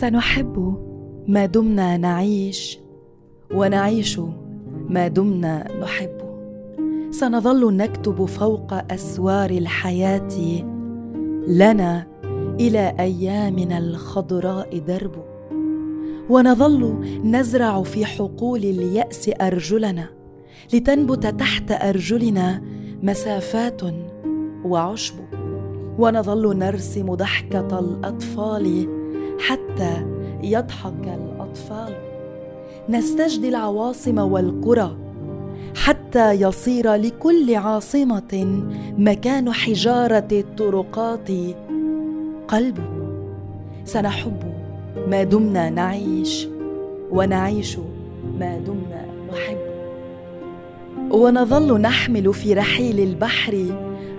سنحب ما دمنا نعيش ونعيش ما دمنا نحب. سنظل نكتب فوق أسوار الحياة لنا إلى أيامنا الخضراء درب. ونظل نزرع في حقول اليأس أرجلنا لتنبت تحت أرجلنا مسافات وعشب. ونظل نرسم ضحكة الأطفال حتى يضحك الأطفال. نستجدي العواصم والقرى حتى يصير لكل عاصمة مكان حجارة الطرقات قلب. سنحب ما دمنا نعيش ونعيش ما دمنا نحب. ونظل نحمل في رحيل البحر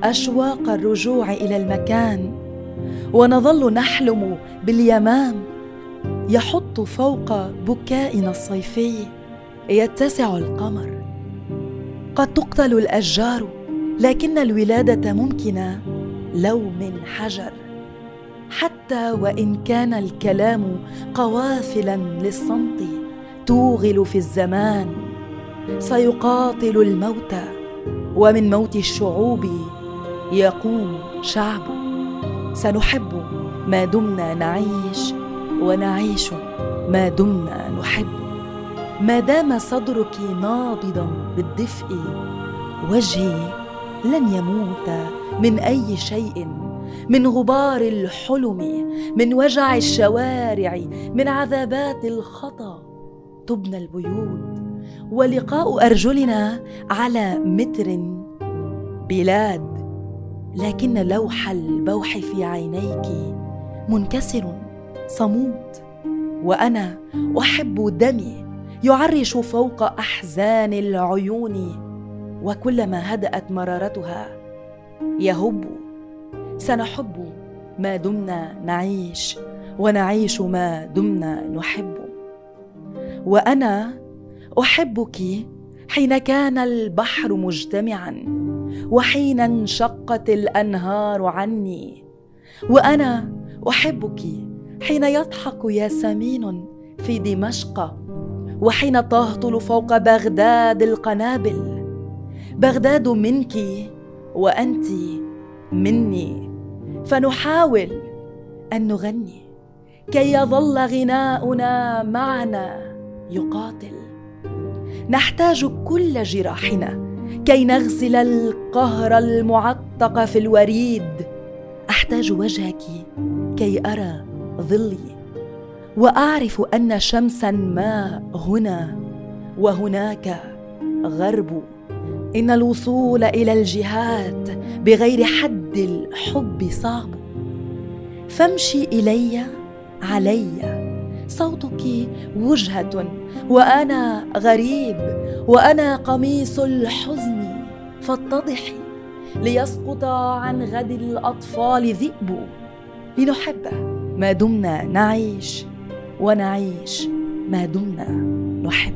أشواق الرجوع إلى المكان ونظل نحلم باليمام يحط فوق بكائنا الصيفي يتسع القمر. قد تقتل الأشجار لكن الولادة ممكنه لو من حجر. حتى وإن كان الكلام قوافلا للصمت توغل في الزمان سيقاتل الموت ومن موت الشعوب يقوم شعب. سنحب ما دمنا نعيش ونعيش ما دمنا نحب. ما دام صدرك نابضا بالدفء وجهي لن يموت من أي شيء من غبار الحلم من وجع الشوارع من عذابات الخطأ. تبنى البيوت ولقاء أرجلنا على متر بلاد. لكن لوح البوح في عينيك منكسر صمود. وأنا أحب دمي يعرش فوق أحزان العيون وكلما هدأت مرارتها يهب. سنحب ما دمنا نعيش ونعيش ما دمنا نحب. وأنا أحبك حين كان البحر مجتمعا وحين انشقت الأنهار عني. وأنا أحبك حين يضحك ياسمين في دمشق وحين تهطل فوق بغداد القنابل. بغداد منك وأنت مني. فنحاول أن نغني كي يظل غناؤنا معنا يقاتل. نحتاج كل جراحنا كي نغسل القهر المعتق في الوريد. أحتاج وجهك كي أرى ظلي وأعرف أن شمسا ما هنا وهناك غرب. إن الوصول إلى الجهات بغير حد الحب صعب. فامشي إلي علي. صوتك وجهة وأنا غريب وأنا قميص الحزن. فاتضحي ليسقط عن غد الأطفال ذئب. لنحب ما دمنا نعيش ونعيش ما دمنا نحب.